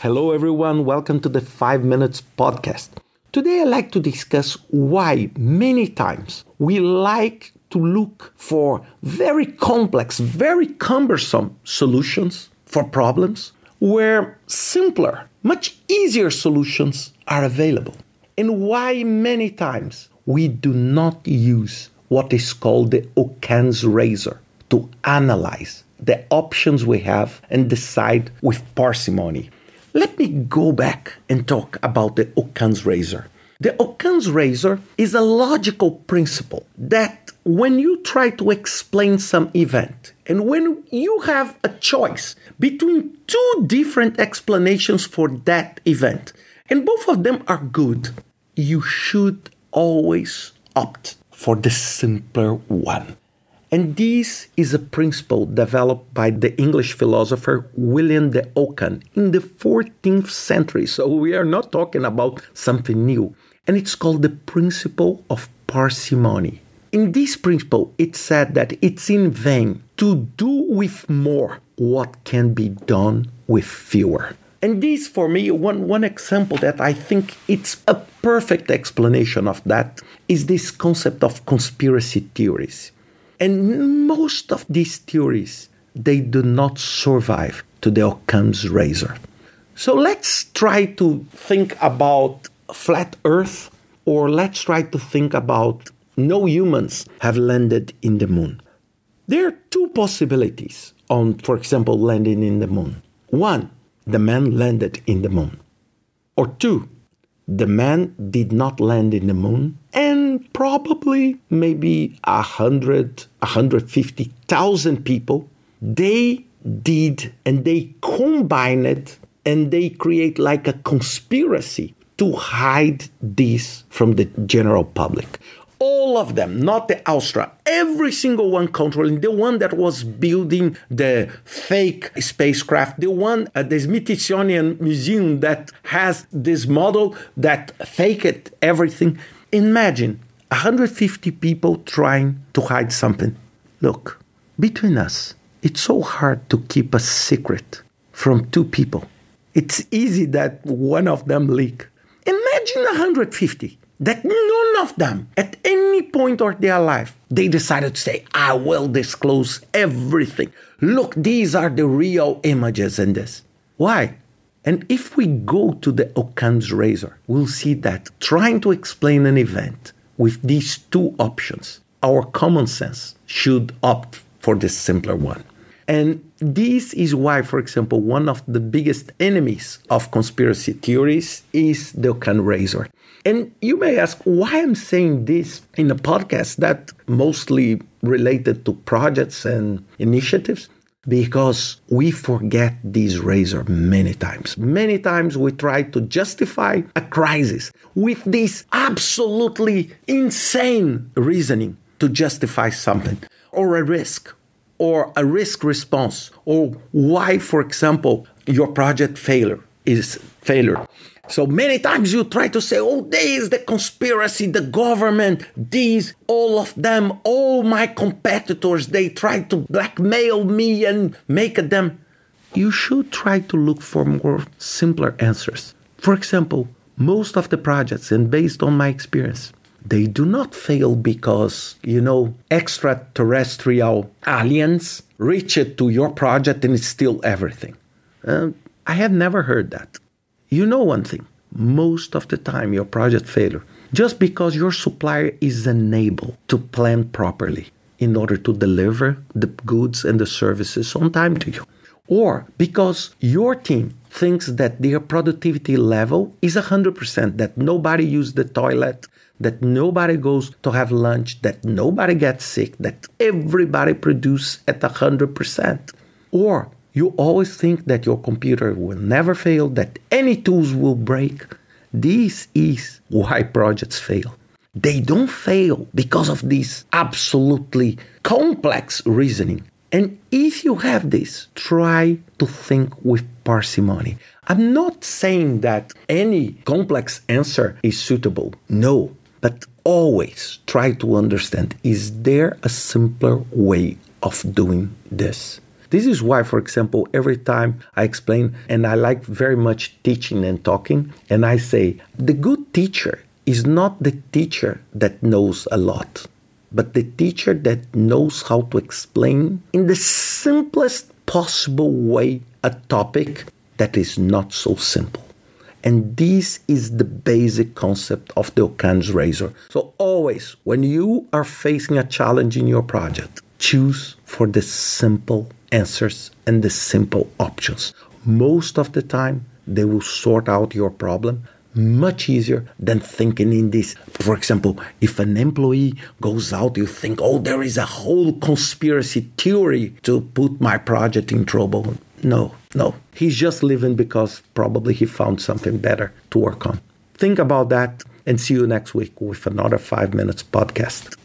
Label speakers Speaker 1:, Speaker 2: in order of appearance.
Speaker 1: Hello, everyone. Welcome to the 5 Minutes Podcast. Today, I'd like to discuss why many times we like to look for very complex, very cumbersome solutions for problems where simpler, much easier solutions are available. And why many times we do not use what is called the Occam's razor to analyze the options we have and decide with parsimony. Let me go back and talk about the Occam's razor. The Occam's razor is a logical principle that when you try to explain some event and when you have a choice between two different explanations for that event and both of them are good, you should always opt for the simpler one. And this is a principle developed by the English philosopher William de Ockham in the 14th century. So we are not talking about something new. And it's called the principle of parsimony. In this principle, it said that it's in vain to do with more what can be done with fewer. And this, for me, one, one example that I think it's a perfect explanation of that is this concept of conspiracy theories. And most of these theories, they do not survive to the Occam's razor. So let's try to think about flat Earth, or let's try to think about no humans have landed in the moon. There are two possibilities on, for example, landing in the moon. One, the man landed in the moon. Or two, the man did not land in the moon and probably maybe a hundred, a hundred fifty thousand people, they did and they combined and they create like a conspiracy to hide this from the general public all of them, not the Astra, every single one controlling, the one that was building the fake spacecraft, the one at the Smithsonian Museum that has this model that faked everything. Imagine 150 people trying to hide something. Look, between us, it's so hard to keep a secret from two people. It's easy that one of them leak. Imagine 150 that none of them at any point of their life they decided to say i will disclose everything. Look these are the real images in this. Why? And if we go to the occam's razor we'll see that trying to explain an event with these two options our common sense should opt for the simpler one and this is why, for example, one of the biggest enemies of conspiracy theories is the razor. And you may ask why I'm saying this in a podcast that mostly related to projects and initiatives. Because we forget this razor many times. Many times we try to justify a crisis with this absolutely insane reasoning to justify something or a risk or a risk response or why, for example, your project failure is failure. So many times you try to say, oh, there is the conspiracy, the government, these, all of them, all my competitors, they try to blackmail me and make them. You should try to look for more simpler answers. For example, most of the projects, and based on my experience, they do not fail because, you know, extraterrestrial aliens reach it to your project and steal everything. Uh, I have never heard that. You know one thing most of the time, your project failure just because your supplier is unable to plan properly in order to deliver the goods and the services on time to you. Or because your team thinks that their productivity level is 100%, that nobody uses the toilet, that nobody goes to have lunch, that nobody gets sick, that everybody produces at 100%. Or you always think that your computer will never fail, that any tools will break. This is why projects fail. They don't fail because of this absolutely complex reasoning. And if you have this, try to think with parsimony. I'm not saying that any complex answer is suitable. No, but always try to understand is there a simpler way of doing this? This is why, for example, every time I explain, and I like very much teaching and talking, and I say, the good teacher is not the teacher that knows a lot, but the teacher that knows how to explain in the simplest possible way a topic that is not so simple. And this is the basic concept of the Occam's razor. So, always, when you are facing a challenge in your project, choose for the simple answers and the simple options. Most of the time, they will sort out your problem much easier than thinking in this. For example, if an employee goes out, you think, oh, there is a whole conspiracy theory to put my project in trouble. No, no. He's just leaving because probably he found something better to work on. Think about that and see you next week with another five minutes podcast.